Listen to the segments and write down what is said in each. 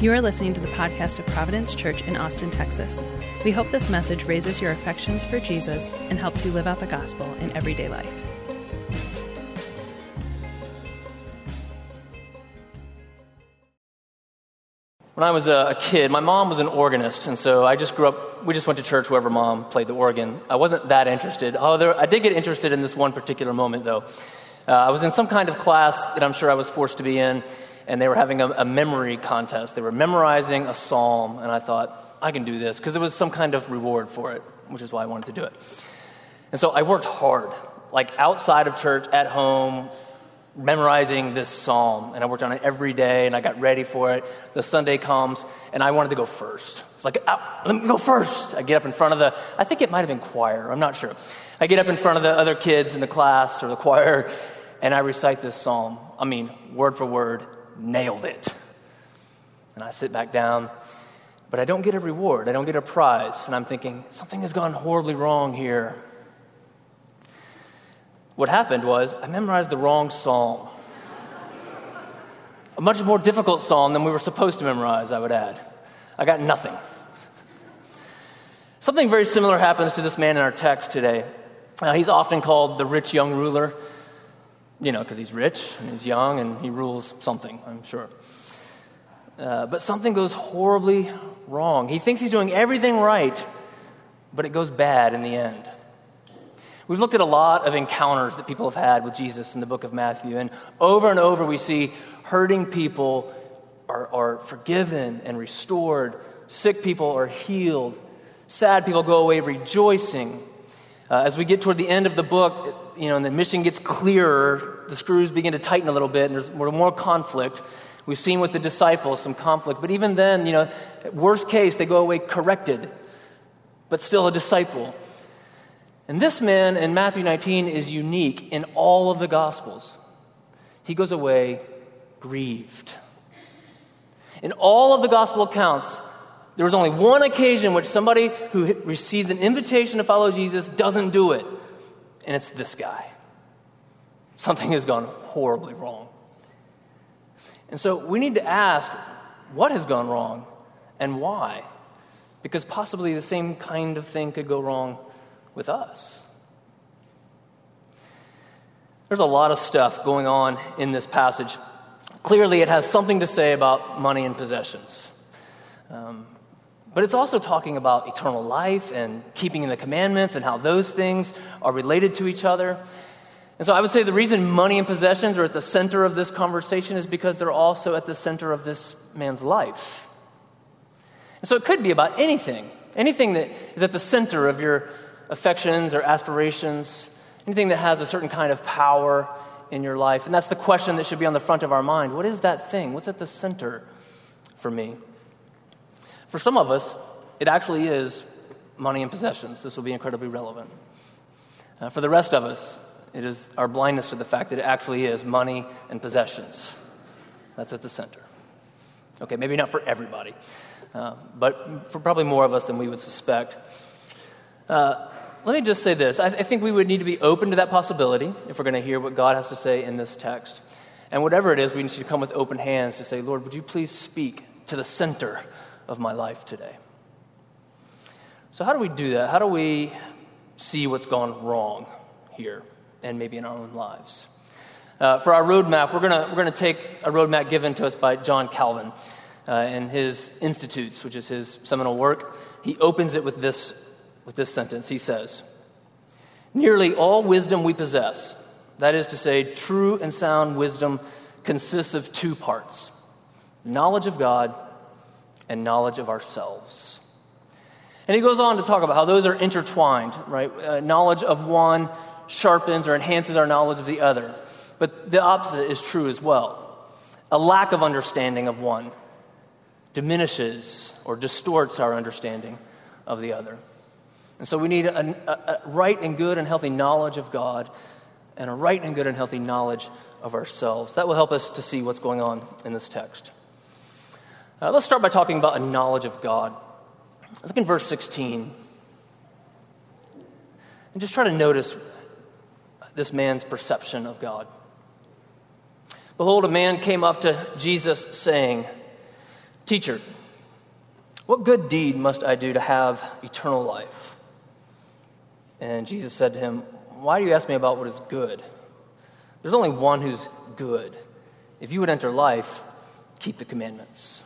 You are listening to the podcast of Providence Church in Austin, Texas. We hope this message raises your affections for Jesus and helps you live out the gospel in everyday life. When I was a kid, my mom was an organist, and so I just grew up. We just went to church wherever mom played the organ. I wasn't that interested. I did get interested in this one particular moment, though. Uh, I was in some kind of class that I'm sure I was forced to be in, and they were having a, a memory contest. They were memorizing a psalm, and I thought, I can do this, because there was some kind of reward for it, which is why I wanted to do it. And so I worked hard, like outside of church, at home, memorizing this psalm. And I worked on it every day, and I got ready for it. The Sunday comes, and I wanted to go first. It's like, ah, let me go first. I get up in front of the, I think it might have been choir, I'm not sure. I get up in front of the other kids in the class or the choir, and I recite this psalm. I mean, word for word, nailed it. And I sit back down, but I don't get a reward. I don't get a prize. And I'm thinking, something has gone horribly wrong here. What happened was I memorized the wrong psalm. A much more difficult psalm than we were supposed to memorize, I would add. I got nothing. Something very similar happens to this man in our text today. Uh, he's often called the rich young ruler, you know, because he's rich and he's young and he rules something, I'm sure. Uh, but something goes horribly wrong. He thinks he's doing everything right, but it goes bad in the end. We've looked at a lot of encounters that people have had with Jesus in the book of Matthew, and over and over we see hurting people are, are forgiven and restored, sick people are healed, sad people go away rejoicing. Uh, as we get toward the end of the book, you know, and the mission gets clearer, the screws begin to tighten a little bit, and there's more, conflict. We've seen with the disciples some conflict, but even then, you know, worst case, they go away corrected, but still a disciple. And this man in Matthew 19 is unique in all of the Gospels. He goes away grieved. In all of the Gospel accounts, there was only one occasion which somebody who receives an invitation to follow Jesus doesn't do it, and it's this guy. Something has gone horribly wrong. And so we need to ask what has gone wrong and why? Because possibly the same kind of thing could go wrong with us. There's a lot of stuff going on in this passage. Clearly, it has something to say about money and possessions. Um, but it's also talking about eternal life and keeping in the commandments and how those things are related to each other. And so I would say the reason money and possessions are at the center of this conversation is because they're also at the center of this man's life. And so it could be about anything, anything that is at the center of your affections or aspirations, anything that has a certain kind of power in your life. And that's the question that should be on the front of our mind. What is that thing? What's at the center for me? For some of us, it actually is money and possessions. This will be incredibly relevant. Uh, for the rest of us, it is our blindness to the fact that it actually is money and possessions. That's at the center. Okay, maybe not for everybody, uh, but for probably more of us than we would suspect. Uh, let me just say this. I, th- I think we would need to be open to that possibility if we're going to hear what God has to say in this text. And whatever it is, we need to come with open hands to say, Lord, would you please speak to the center of my life today? So, how do we do that? How do we see what's gone wrong here and maybe in our own lives? Uh, for our roadmap, we're going we're gonna take a roadmap given to us by John Calvin uh, in his Institutes, which is his seminal work. He opens it with this with this sentence. He says, Nearly all wisdom we possess, that is to say, true and sound wisdom, consists of two parts knowledge of God and knowledge of ourselves. And he goes on to talk about how those are intertwined, right? Uh, knowledge of one sharpens or enhances our knowledge of the other. But the opposite is true as well. A lack of understanding of one diminishes or distorts our understanding of the other. And so we need a, a, a, right and good and healthy knowledge of God and a right and good and healthy knowledge of ourselves. That will help us to see what's going on in this text. Uh, let's start by talking about a knowledge of God. Look in verse 16. And just try to notice this man's perception of God. Behold, a man came up to Jesus saying, Teacher, what good deed must I do to have eternal life? And Jesus said to him, Why do you ask me about what is good? There's only one who's good. If you would enter life, keep the commandments.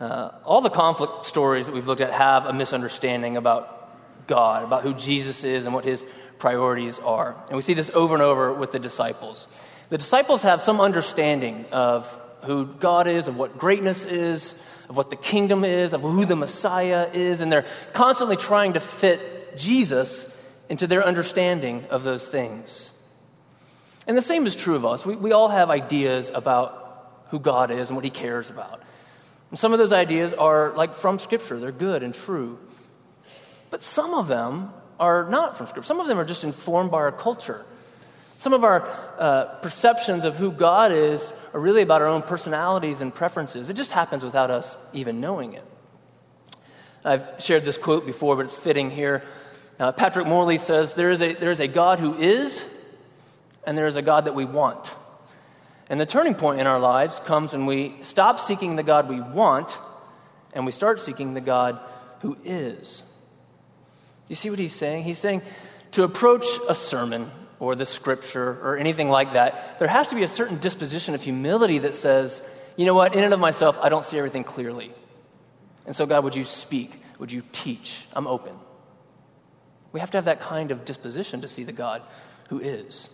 Uh, all the conflict stories that we've looked at have a misunderstanding about God, about who Jesus is and what his priorities are. And we see this over and over with the disciples. The disciples have some understanding of who God is, of what greatness is, of what the kingdom is, of who the Messiah is, and they're constantly trying to fit Jesus into their understanding of those things. And the same is true of us. We, we all have ideas about who God is and what He cares about. And some of those ideas are like from Scripture, they're good and true. But some of them are not from Scripture. Some of them are just informed by our culture. Some of our uh, perceptions of who God is are really about our own personalities and preferences. It just happens without us even knowing it. I've shared this quote before, but it's fitting here. Uh, Patrick Morley says, there is, a, there is a God who is, and there is a God that we want. And the turning point in our lives comes when we stop seeking the God we want and we start seeking the God who is. You see what he's saying? He's saying to approach a sermon or the scripture or anything like that, there has to be a certain disposition of humility that says, you know what, in and of myself, I don't see everything clearly. And so, God, would you speak? Would you teach? I'm open. We have to have that kind of disposition to see the God who is.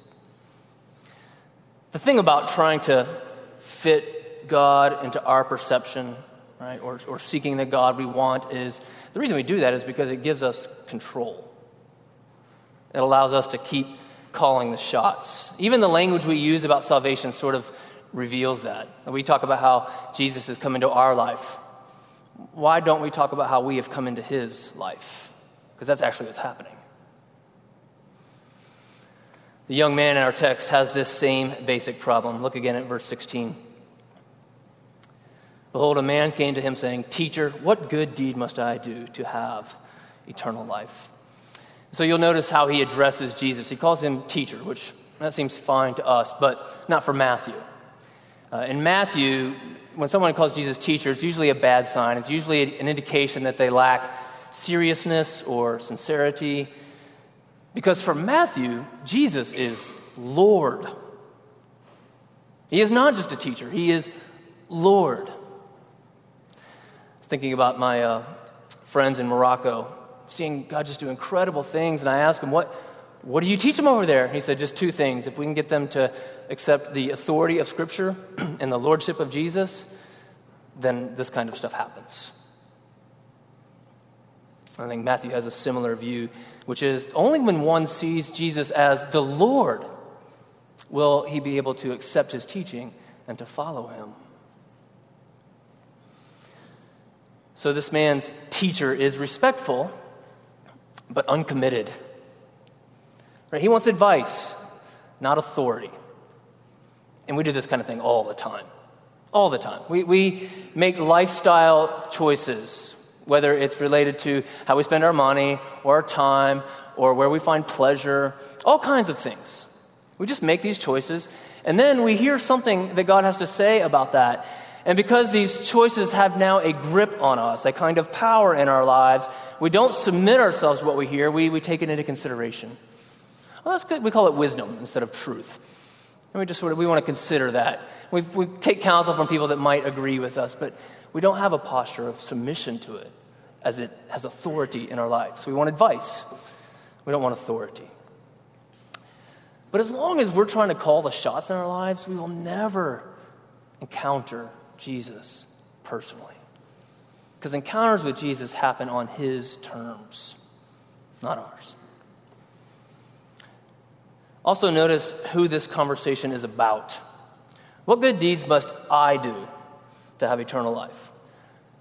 The thing about trying to fit God into our perception, right, or, or seeking the God we want is the reason we do that is because it gives us control. It allows us to keep calling the shots. Even the language we use about salvation sort of reveals that. We talk about how Jesus has come into our life. Why don't we talk about how we have come into his life? Because that's actually what's happening. The young man in our text has this same basic problem. Look again at verse 16. Behold, a man came to him saying, Teacher, what good deed must I do to have eternal life? So you'll notice how he addresses Jesus. He calls him teacher, which that seems fine to us, but not for Matthew. Uh, in Matthew, when someone calls Jesus teacher, it's usually a bad sign. It's usually an indication that they lack seriousness or sincerity. Because for Matthew, Jesus is Lord. He is not just a teacher, he is Lord. Thinking about my uh, friends in Morocco seeing God just do incredible things. And I asked him, what, what do you teach them over there? He said, just two things. If we can get them to accept the authority of Scripture and the lordship of Jesus, then this kind of stuff happens. I think Matthew has a similar view, which is only when one sees Jesus as the Lord will he be able to accept his teaching and to follow him. So, this man's teacher is respectful but uncommitted. Right? He wants advice, not authority. And we do this kind of thing all the time. All the time. We, we make lifestyle choices, whether it's related to how we spend our money or our time or where we find pleasure, all kinds of things. We just make these choices, and then we hear something that God has to say about that. And because these choices have now a grip on us, a kind of power in our lives, we don't submit ourselves to what we hear, we, we take it into consideration. Well, that's good. We call it wisdom instead of truth. And we just sort of, we want to consider that. We, we take counsel from people that might agree with us, but we don't have a posture of submission to it as it has authority in our lives. We want advice. We don't want authority. But as long as we're trying to call the shots in our lives, we will never encounter Jesus personally. Because encounters with Jesus happen on his terms, not ours. Also, notice who this conversation is about. What good deeds must I do to have eternal life?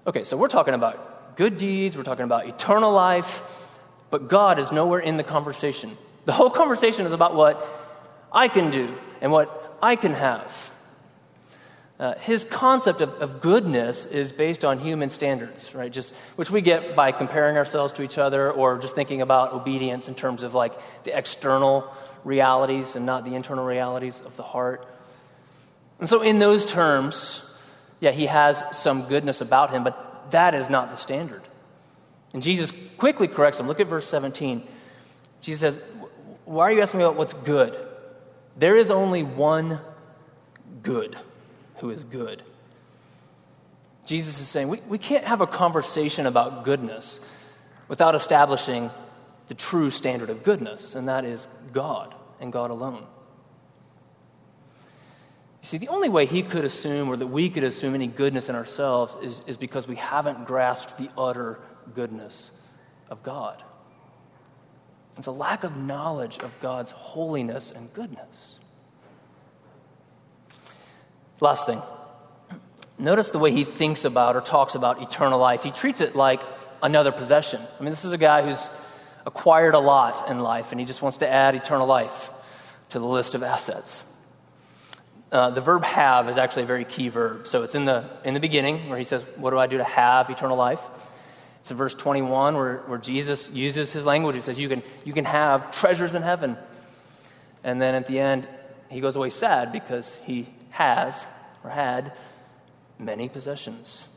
Okay, so we're talking about good deeds, we're talking about eternal life, but God is nowhere in the conversation. The whole conversation is about what I can do and what I can have. Uh, his concept of, of, goodness is based on human standards, right? Just which we get by comparing ourselves to each other, or just thinking about obedience in terms of like the external realities and not the internal realities of the heart. And so, in those terms, Yeah, he has some goodness about him, but that is not the standard. And Jesus quickly corrects him. Look at verse 17. Jesus says, Why are you asking me about what's good? There is only one good who is good. Jesus is saying we, we can't have a conversation about goodness without establishing the true standard of goodness, and that is God and God alone. You see, the only way he could assume or that we could assume any goodness in ourselves is, is because we haven't grasped the utter goodness of God. It's a lack of knowledge of God's holiness and goodness. Last thing. Notice the way he thinks about or talks about eternal life. He treats it like another possession. I mean, this is a guy who's acquired a lot in life, and he just wants to add eternal life to the list of assets. Uh, the verb have is actually a very key verb. So it's in the, in the beginning where he says, What do I do to have eternal life? It's in verse 21 where, where Jesus uses his language. He says, you can, you can have treasures in heaven. And then at the end, he goes away sad because he has or had many possessions.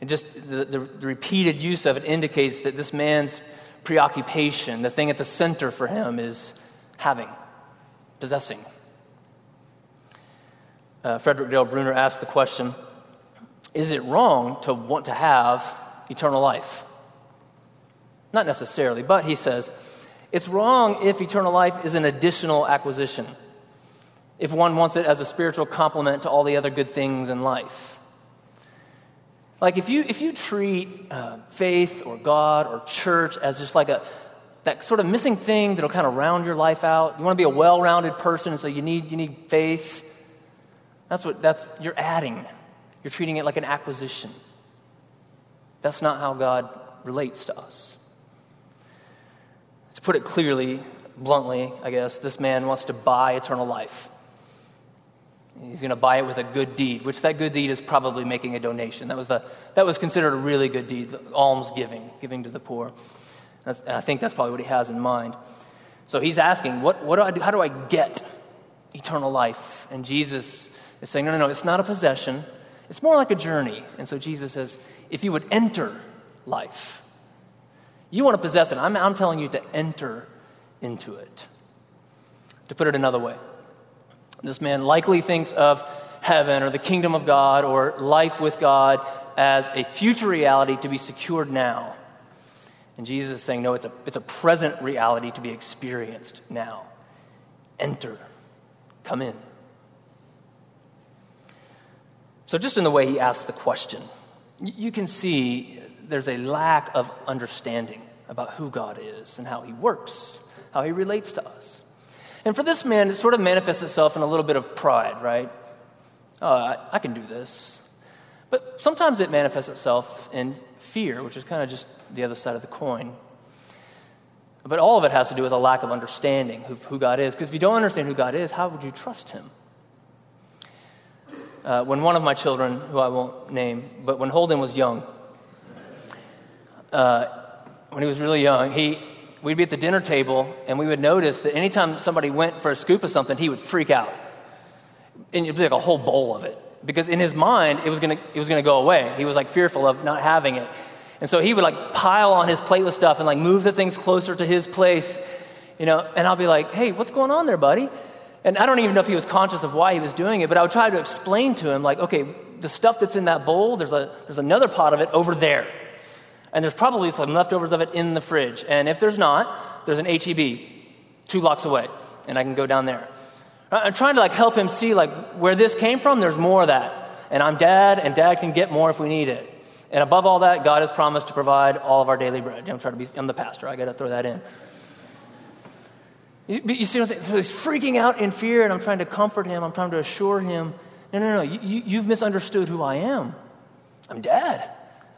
And just the, the, the, repeated use of it indicates that this man's preoccupation, the thing at the center for him, is having, possessing. Uh, Frederick Dale Bruner asked the question Is it wrong to want to have eternal life? Not necessarily, but he says it's wrong if eternal life is an additional acquisition, if one wants it as a spiritual complement to all the other good things in life. Like if you, if you treat uh, faith or God or church as just like a, that sort of missing thing that'll kind of round your life out, you want to be a well rounded person, so you need, you need faith that's what that's you're adding. You're treating it like an acquisition. That's not how God relates to us. To put it clearly, bluntly, I guess, this man wants to buy eternal life. He's going to buy it with a good deed, which that good deed is probably making a donation. That was, the, that was considered a really good deed, alms giving, giving to the poor. And I think that's probably what he has in mind. So he's asking, what, what do I do? How do I get eternal life? And Jesus is saying, no, no, no, it's not a possession. It's more like a journey. And so Jesus says, if you would enter life, you want to possess it. I'm, I'm telling you to enter into it. To put it another way, this man likely thinks of heaven or the kingdom of God or life with God as a future reality to be secured now. And Jesus is saying, no, it's a, it's a present reality to be experienced now. Enter, come in. So, just in the way he asks the question, you can see there's a lack of understanding about who God is and how he works, how he relates to us. And for this man, it sort of manifests itself in a little bit of pride, right? Oh, I, I can do this. But sometimes it manifests itself in fear, which is kind of just the other side of the coin. But all of it has to do with a lack of understanding of who God is. Because if you don't understand who God is, how would you trust him? Uh, when one of my children, who I won't name, but when Holden was young, uh, when he was really young, he, we'd be at the dinner table and we would notice that anytime somebody went for a scoop of something, he would freak out. And it was like a whole bowl of it. Because in his mind, it was going to go away. He was like fearful of not having it. And so he would like pile on his plate with stuff and like move the things closer to his place, you know. And I'll be like, hey, what's going on there, buddy? And I don't even know if he was conscious of why he was doing it, but I would try to explain to him, like, okay, the stuff that's in that bowl, there's, a, there's another pot of it over there. And there's probably some leftovers of it in the fridge. And if there's not, there's an HEB two blocks away, and I can go down there. I'm trying to like help him see like where this came from, there's more of that. And I'm dad, and dad can get more if we need it. And above all that, God has promised to provide all of our daily bread. I'm trying to be, I'm the pastor, I got to throw that in. You, you see what I'm saying? So he's freaking out in fear, and I'm trying to comfort him. I'm trying to assure him no, no, no, you, you've misunderstood who I am. I'm dad.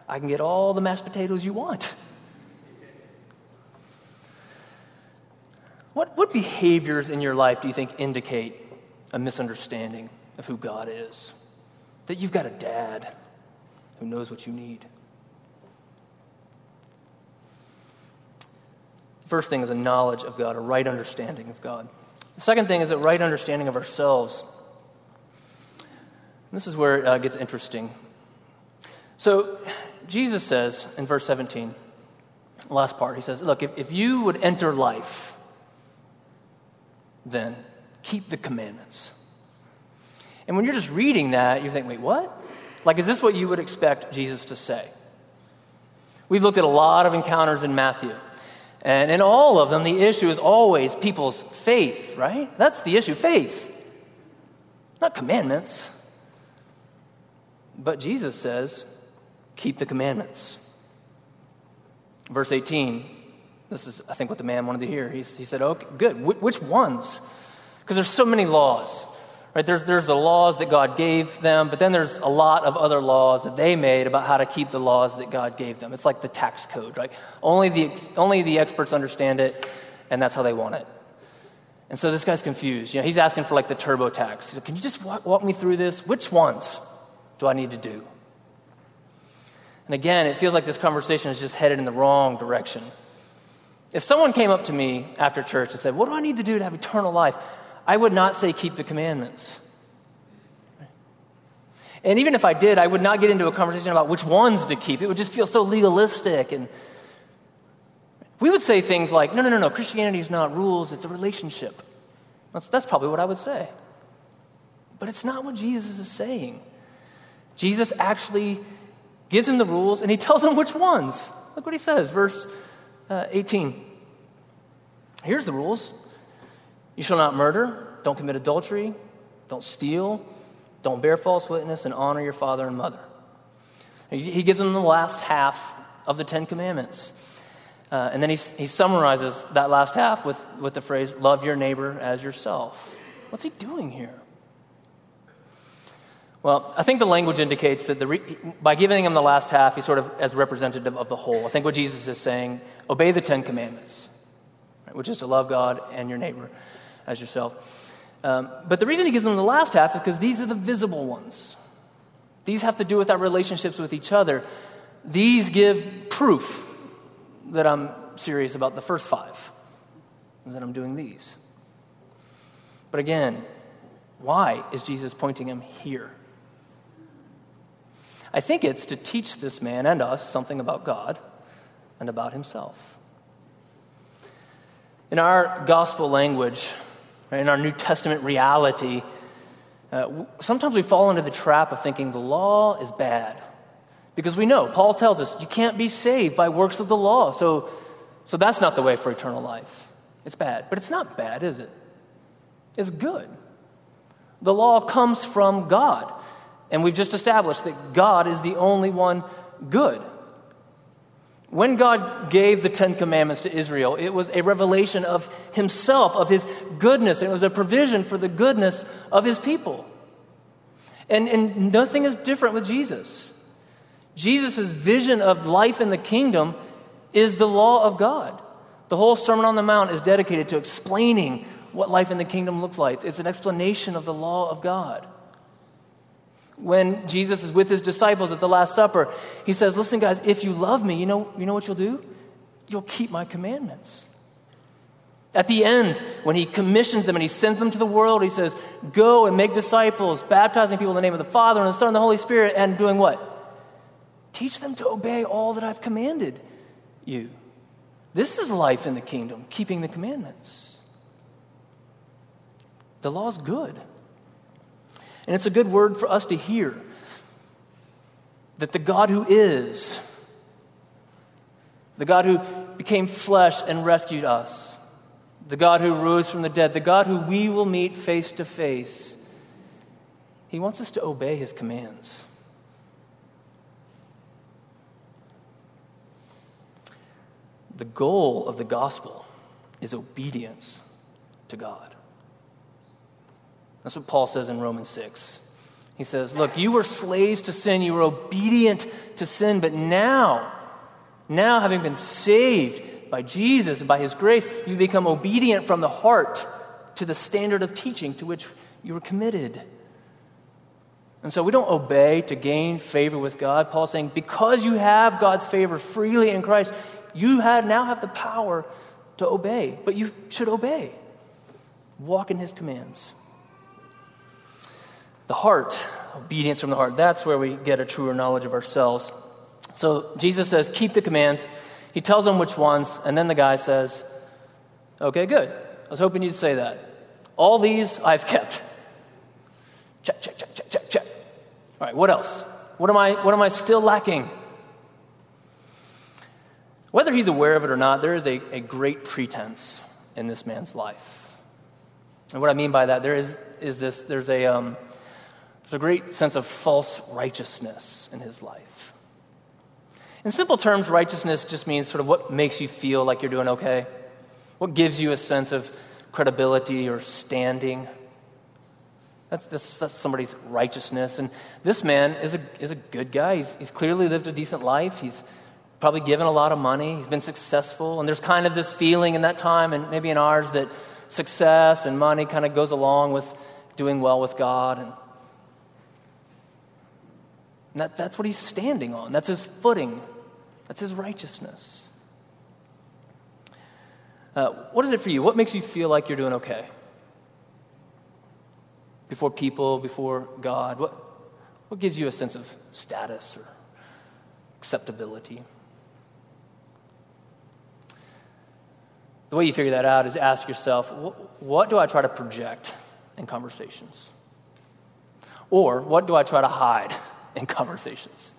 I can get all the mashed potatoes you want. What, what behaviors in your life do you think indicate a misunderstanding of who God is? That you've got a dad who knows what you need. First thing is a knowledge of God, a right understanding of God. The second thing is a right understanding of ourselves. This is where it uh, gets interesting. So, Jesus says in verse 17, last part, he says, Look, if, if you would enter life, then keep the commandments. And when you're just reading that, you think, wait, what? Like, is this what you would expect Jesus to say? We've looked at a lot of encounters in Matthew. And in all of them, the issue is always people's faith, right? That's the issue faith, not commandments. But Jesus says, keep the commandments. Verse 18, this is, I think, what the man wanted to hear. He, he said, okay, good. Wh- which ones? Because there's so many laws. Right? There's, there's the laws that God gave them, but then there's a lot of other laws that they made about how to keep the laws that God gave them. It's like the tax code, right? Only the, only the experts understand it, and that's how they want it. And so this guy's confused. You know, he's asking for like the TurboTax. He's like, Can you just walk, walk me through this? Which ones do I need to do? And again, it feels like this conversation is just headed in the wrong direction. If someone came up to me after church and said, What do I need to do to have eternal life? I would not say keep the commandments. And even if I did, I would not get into a conversation about which ones to keep. It would just feel so legalistic. And we would say things like, no, no, no, no, Christianity is not rules, it's a relationship. That's, that's probably what I would say. But it's not what Jesus is saying. Jesus actually gives him the rules and he tells him which ones. Look what he says, verse uh, 18. Here's the rules you shall not murder, don't commit adultery, don't steal, don't bear false witness, and honor your father and mother. He gives them the last half of the Ten Commandments. Uh, and then he, he summarizes that last half with, with the phrase, love your neighbor as yourself. What's he doing here? Well, I think the language indicates that the re- by giving him the last half, he's sort of as representative of the whole. I think what Jesus is saying, obey the Ten Commandments, right, which is to love God and your neighbor as yourself. Um, but the reason he gives them the last half is because these are the visible ones. These have to do with our relationships with each other. These give proof that I'm serious about the first five, and that I'm doing these. But again, why is Jesus pointing him here? I think it's to teach this man and us something about God and about himself. In our gospel language, in our New Testament reality, uh, sometimes we fall into the trap of thinking the law is bad. Because we know, Paul tells us, you can't be saved by works of the law. So, so that's not the way for eternal life. It's bad. But it's not bad, is it? It's good. The law comes from God. And we've just established that God is the only one good. When God gave the Ten Commandments to Israel, it was a revelation of Himself, of His goodness, and it was a provision for the goodness of His people. And, and nothing is different with Jesus. Jesus' vision of life in the kingdom is the law of God. The whole Sermon on the Mount is dedicated to explaining what life in the kingdom looks like. It's an explanation of the law of God when Jesus is with his disciples at the Last Supper, he says, Listen, guys, if you love me, you know, you know what you'll do? You'll keep my commandments. At the end, when he commissions them and he sends them to the world, he says, Go and make disciples, baptizing people in the name of the Father and the Son and the Holy Spirit, and doing what? Teach them to obey all that I've commanded you. This is life in the kingdom, keeping the commandments. The law's good. And it's a good word for us to hear that the God who is, the God who became flesh and rescued us, the God who rose from the dead, the God who we will meet face to face, he wants us to obey his commands. The goal of the gospel is obedience to God. That's what Paul says in Romans 6. He says, Look, you were slaves to sin, you were obedient to sin, but now, now having been saved by Jesus and by his grace, you become obedient from the heart to the standard of teaching to which you were committed. And so we don't obey to gain favor with God. Paul's saying, because you have God's favor freely in Christ, you have, now have the power to obey. But you should obey. Walk in his commands. The heart, obedience from the heart, that's where we get a truer knowledge of ourselves. So Jesus says, Keep the commands. He tells them which ones, and then the guy says, Okay, good. I was hoping you'd say that. All these I've kept. Check, check, check, check, check, check. All right, what else? What am I, what am I still lacking? Whether he's aware of it or not, there is a, a great pretense in this man's life. And what I mean by that, there is, is this, there's a, um, there's a great sense of false righteousness in his life. In simple terms, righteousness just means sort of what makes you feel like you're doing okay, what gives you a sense of credibility or standing. That's, that's, that's, somebody's righteousness. And this man is a, is a good guy. He's, he's clearly lived a decent life. He's probably given a lot of money. He's been successful. And there's kind of this feeling in that time, and maybe in ours, that success and money kind of goes along with doing well with God. And, and that, that's what he's standing on. That's his footing. That's his righteousness. Uh, what is it for you? What makes you feel like you're doing okay? before people, before God? What, what gives you a sense of status or acceptability? The way you figure that out is ask yourself what, what do I try to project in conversations? Or what do I try to hide in conversations?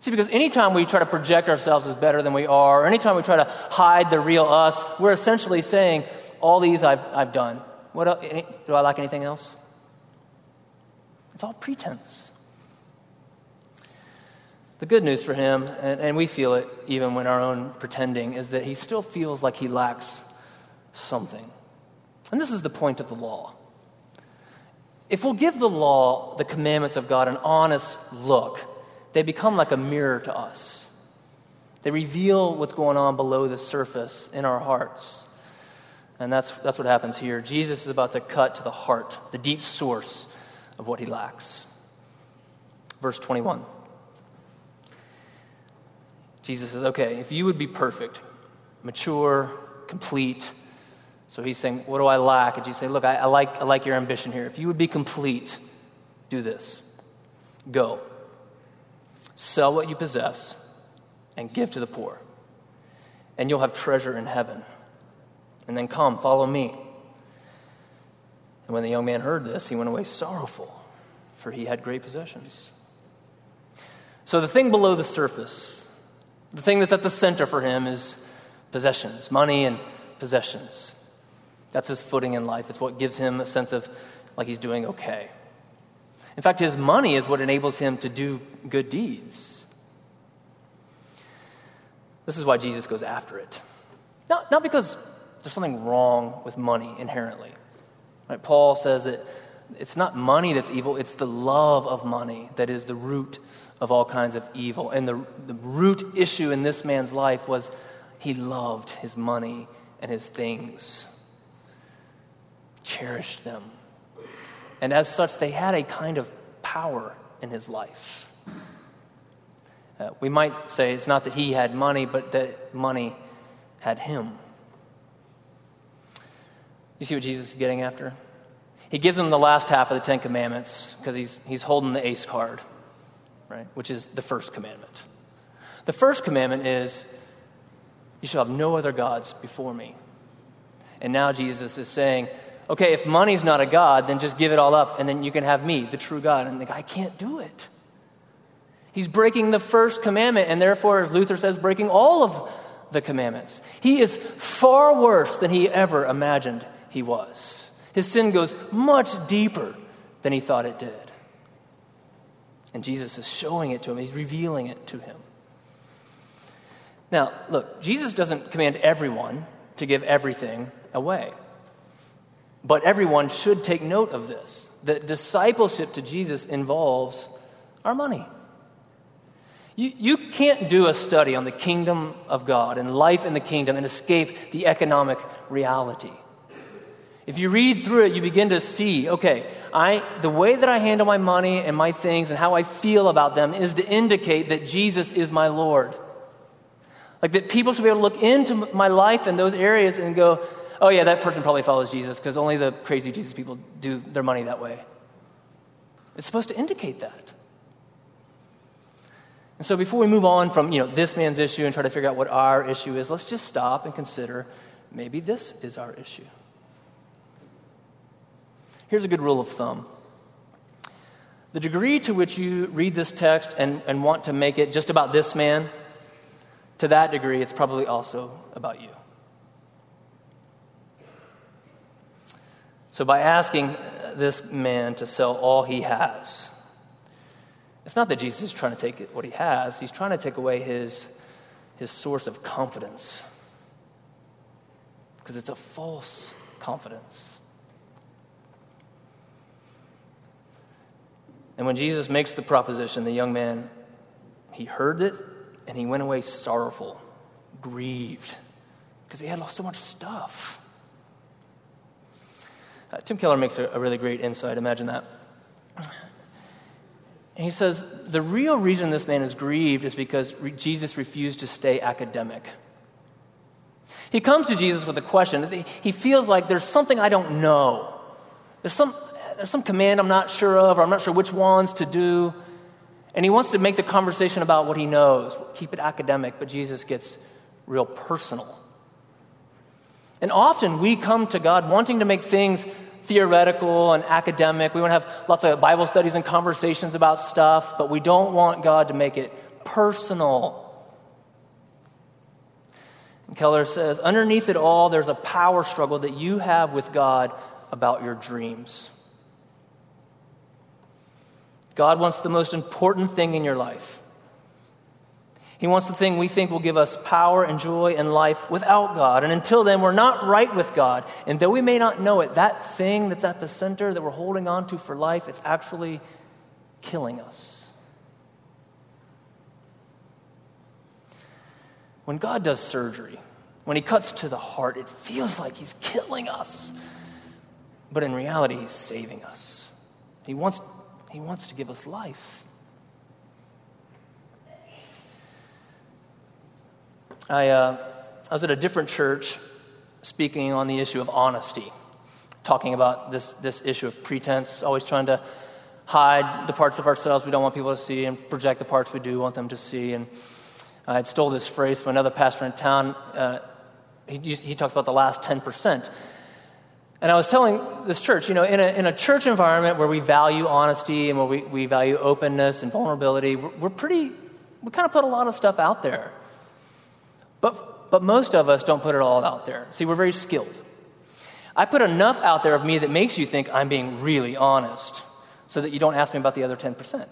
See, because anytime we try to project ourselves as better than we are, or anytime we try to hide the real us, we're essentially saying, All these I've, I've done. What else, any, do I like anything else? It's all pretense. The good news for him, and, and we feel it even when our own pretending, is that he still feels like he lacks something. And this is the point of the law. If we'll give the law, the commandments of God, an honest look, they become like a mirror to us. They reveal what's going on below the surface in our hearts. And that's, that's what happens here. Jesus is about to cut to the heart, the deep source of what he lacks. Verse 21. Jesus says, Okay, if you would be perfect, mature, complete. So he's saying, What do I lack? And Jesus say, Look, I, I, like, I like your ambition here. If you would be complete, do this go, sell what you possess, and give to the poor, and you'll have treasure in heaven and then come, follow me. And when the young man heard this, he went away sorrowful, for he had great possessions. So the thing below the surface, the thing that's at the center for him is possessions, money and possessions. That's his footing in life. It's what gives him a sense of like he's doing okay. In fact, his money is what enables him to do good deeds. This is why Jesus goes after it. Not, not because there's something wrong with money inherently. Right? Paul says that it's not money that's evil, it's the love of money that is the root of all kinds of evil. And the, the root issue in this man's life was he loved his money and his things, cherished them. And as such, they had a kind of power in his life. Uh, we might say it's not that he had money, but that money had him. You see what Jesus is getting after? He gives them the last half of the Ten Commandments because he's, he's holding the ace card, right? Which is the first commandment. The first commandment is, You shall have no other gods before me. And now Jesus is saying, Okay, if money's not a God, then just give it all up and then you can have me, the true God. And the guy can't do it. He's breaking the first commandment, and therefore, as Luther says, breaking all of the commandments. He is far worse than he ever imagined he was. His sin goes much deeper than he thought it did. And Jesus is showing it to him, he's revealing it to him. Now, look, Jesus doesn't command everyone to give everything away. But everyone should take note of this that discipleship to Jesus involves our money. You, you can't do a study on the kingdom of God and life in the kingdom and escape the economic reality. If you read through it, you begin to see, okay, I, the way that I handle my money and my things and how I feel about them is to indicate that Jesus is my Lord. Like that people should be able to look into my life in those areas and go, oh, yeah, that person probably follows Jesus because only the crazy Jesus people do their money that way. It's supposed to indicate that. And so before we move on from, you know, this man's issue and try to figure out what our issue is, let's just stop and consider maybe this is our issue. Here's a good rule of thumb. The degree to which you read this text and, and want to make it just about this man, to that degree, it's probably also about you. So, by asking this man to sell all he has, it's not that Jesus is trying to take what he has, he's trying to take away his, his source of confidence. Because it's a false confidence. And when Jesus makes the proposition, the young man, he heard it and he went away sorrowful, grieved, because he had lost so much stuff. Uh, Tim Keller makes a, a really great insight. Imagine that. And he says the real reason this man is grieved is because re- Jesus refused to stay academic. He comes to Jesus with a question. He feels like there's something I don't know. There's some, there's some command I'm not sure of, or I'm not sure which ones to do. And he wants to make the conversation about what he knows. Keep it academic, but Jesus gets real personal. And often we come to God wanting to make things theoretical and academic. We want to have lots of Bible studies and conversations about stuff, but we don't want God to make it personal. And Keller says, underneath it all, there's a power struggle that you have with God about your dreams. God wants the most important thing in your life. He wants the thing we think will give us power and joy and life without God. And until then, we're not right with God. And though we may not know it, that thing that's at the center that we're holding on to for life, it's actually killing us. When God does surgery, when He cuts to the heart, it feels like He's killing us. But in reality, He's saving us. He wants, he wants to give us life. I, uh, I was at a different church speaking on the issue of honesty, talking about this, this issue of pretense, always trying to hide the parts of ourselves we don't want people to see and project the parts we do want them to see. And I had stole this phrase from another pastor in town. Uh, he, he talks about the last 10%. And I was telling this church, you know, in a, in a church environment where we value honesty and where we, we value openness and vulnerability, we're, we're pretty, we kind of put a lot of stuff out there. But, but most of us don't put it all out there. See, we're very skilled. I put enough out there of me that makes you think I'm being really honest so that you don't ask me about the other 10%.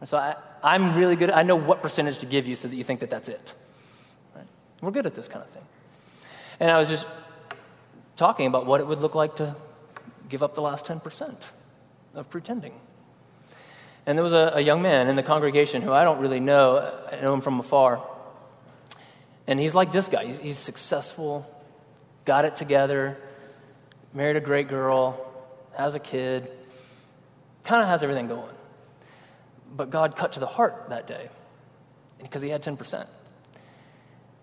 And so I, I'm really good. I know what percentage to give you so that you think that that's it. Right? We're good at this kind of thing. And I was just talking about what it would look like to give up the last 10% of pretending. And there was a, a young man in the congregation who I don't really know, I know him from afar. And he's like this guy. He's, he's successful, got it together, married a great girl, has a kid, kind of has everything going. But God cut to the heart that day because he had 10%.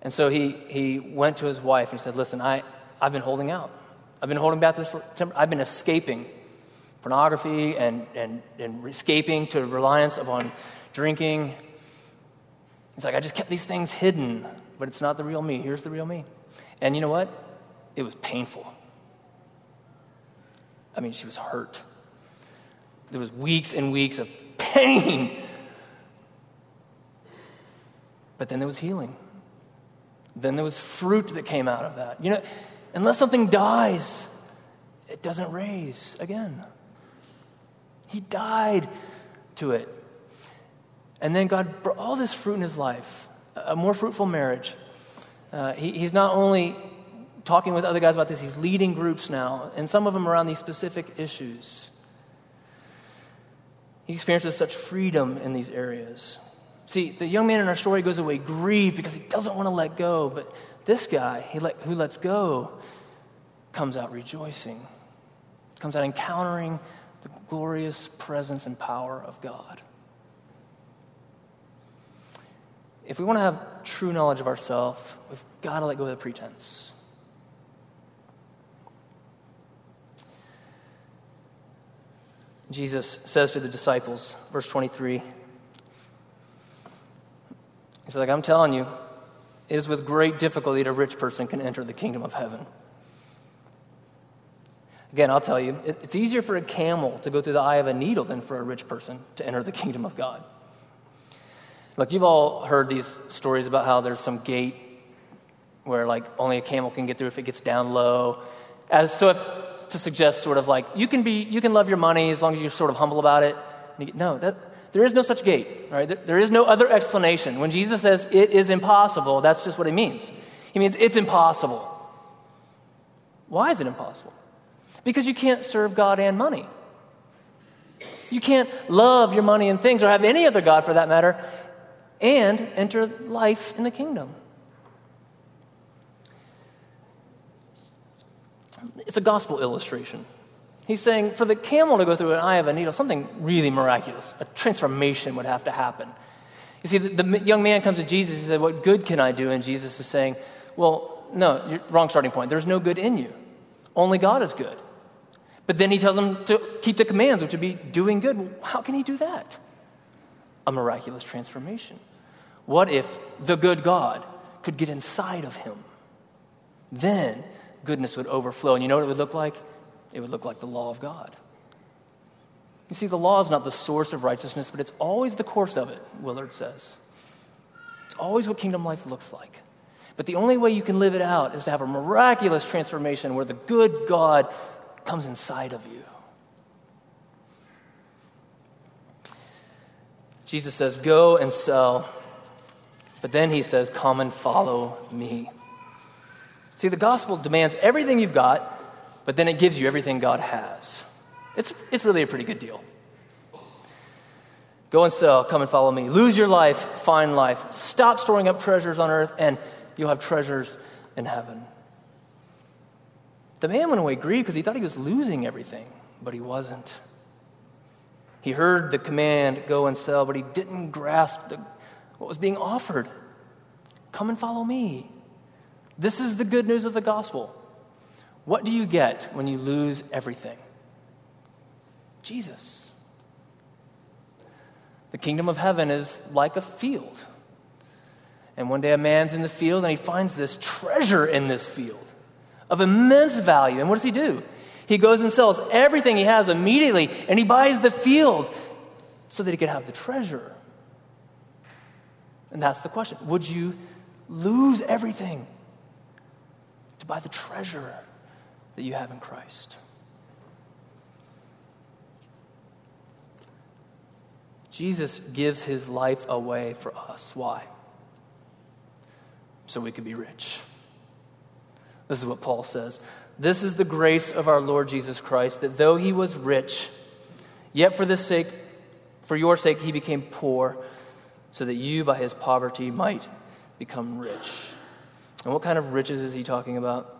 And so he, he went to his wife and said, Listen, I, I've been holding out. I've been holding back this I've been escaping pornography and, and, and escaping to reliance upon drinking. He's like, I just kept these things hidden but it's not the real me. Here's the real me. And you know what? It was painful. I mean, she was hurt. There was weeks and weeks of pain. But then there was healing. Then there was fruit that came out of that. You know, unless something dies, it doesn't raise again. He died to it. And then God brought all this fruit in his life a more fruitful marriage. Uh, he, he's not only talking with other guys about this, he's leading groups now, and some of them around these specific issues. He experiences such freedom in these areas. See, the young man in our story goes away grieved because he doesn't want to let go, but this guy he let, who lets go comes out rejoicing, comes out encountering the glorious presence and power of God. If we want to have true knowledge of ourselves, we've got to let go of the pretense. Jesus says to the disciples, verse 23, He's like, I'm telling you, it is with great difficulty that a rich person can enter the kingdom of heaven. Again, I'll tell you, it's easier for a camel to go through the eye of a needle than for a rich person to enter the kingdom of God. Look, you've all heard these stories about how there's some gate where like only a camel can get through if it gets down low. As so if to suggest sort of like you can be you can love your money as long as you're sort of humble about it. No, that there is no such gate, right? There, there is no other explanation. When Jesus says it is impossible, that's just what he means. He means it's impossible. Why is it impossible? Because you can't serve God and money. You can't love your money and things or have any other God for that matter and enter life in the kingdom. It's a gospel illustration. He's saying for the camel to go through an eye of a needle, something really miraculous, a transformation would have to happen. You see, the, the young man comes to Jesus. and said, What good can I do? And Jesus is saying, Well, no, wrong starting point. There's no good in you. Only God is good. But then he tells him to keep the commands, which would be doing good. How can he do that? A miraculous transformation. What if the good God could get inside of him? Then goodness would overflow. And you know what it would look like? It would look like the law of God. You see, the law is not the source of righteousness, but it's always the course of it, Willard says. It's always what kingdom life looks like. But the only way you can live it out is to have a miraculous transformation where the good God comes inside of you. Jesus says, Go and sell. But then he says, Come and follow me. See, the gospel demands everything you've got, but then it gives you everything God has. It's, it's really a pretty good deal. Go and sell, come and follow me. Lose your life, find life. Stop storing up treasures on earth, and you'll have treasures in heaven. The man went away grieved because he thought he was losing everything, but he wasn't. He heard the command, go and sell, but he didn't grasp the, what was being offered. Come and follow me. This is the good news of the gospel. What do you get when you lose everything? Jesus. The kingdom of heaven is like a field. And one day a man's in the field and he finds this treasure in this field of immense value. And what does he do? He goes and sells everything he has immediately and he buys the field so that he could have the treasure. And that's the question Would you lose everything to buy the treasure that you have in Christ. Jesus gives his life away for us. Why? So we could be rich. This is what Paul says. This is the grace of our Lord Jesus Christ, that though he was rich, yet for this sake, for your sake, he became poor, so that you by his poverty might become rich. And what kind of riches is he talking about?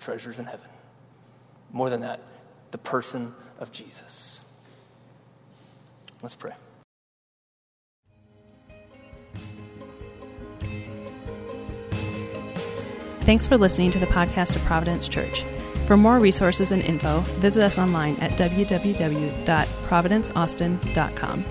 Treasures in heaven. More than that, the person of Jesus. Let's pray. Thanks for listening to the podcast of Providence Church. For more resources and info, visit us online at www.providenceaustin.com.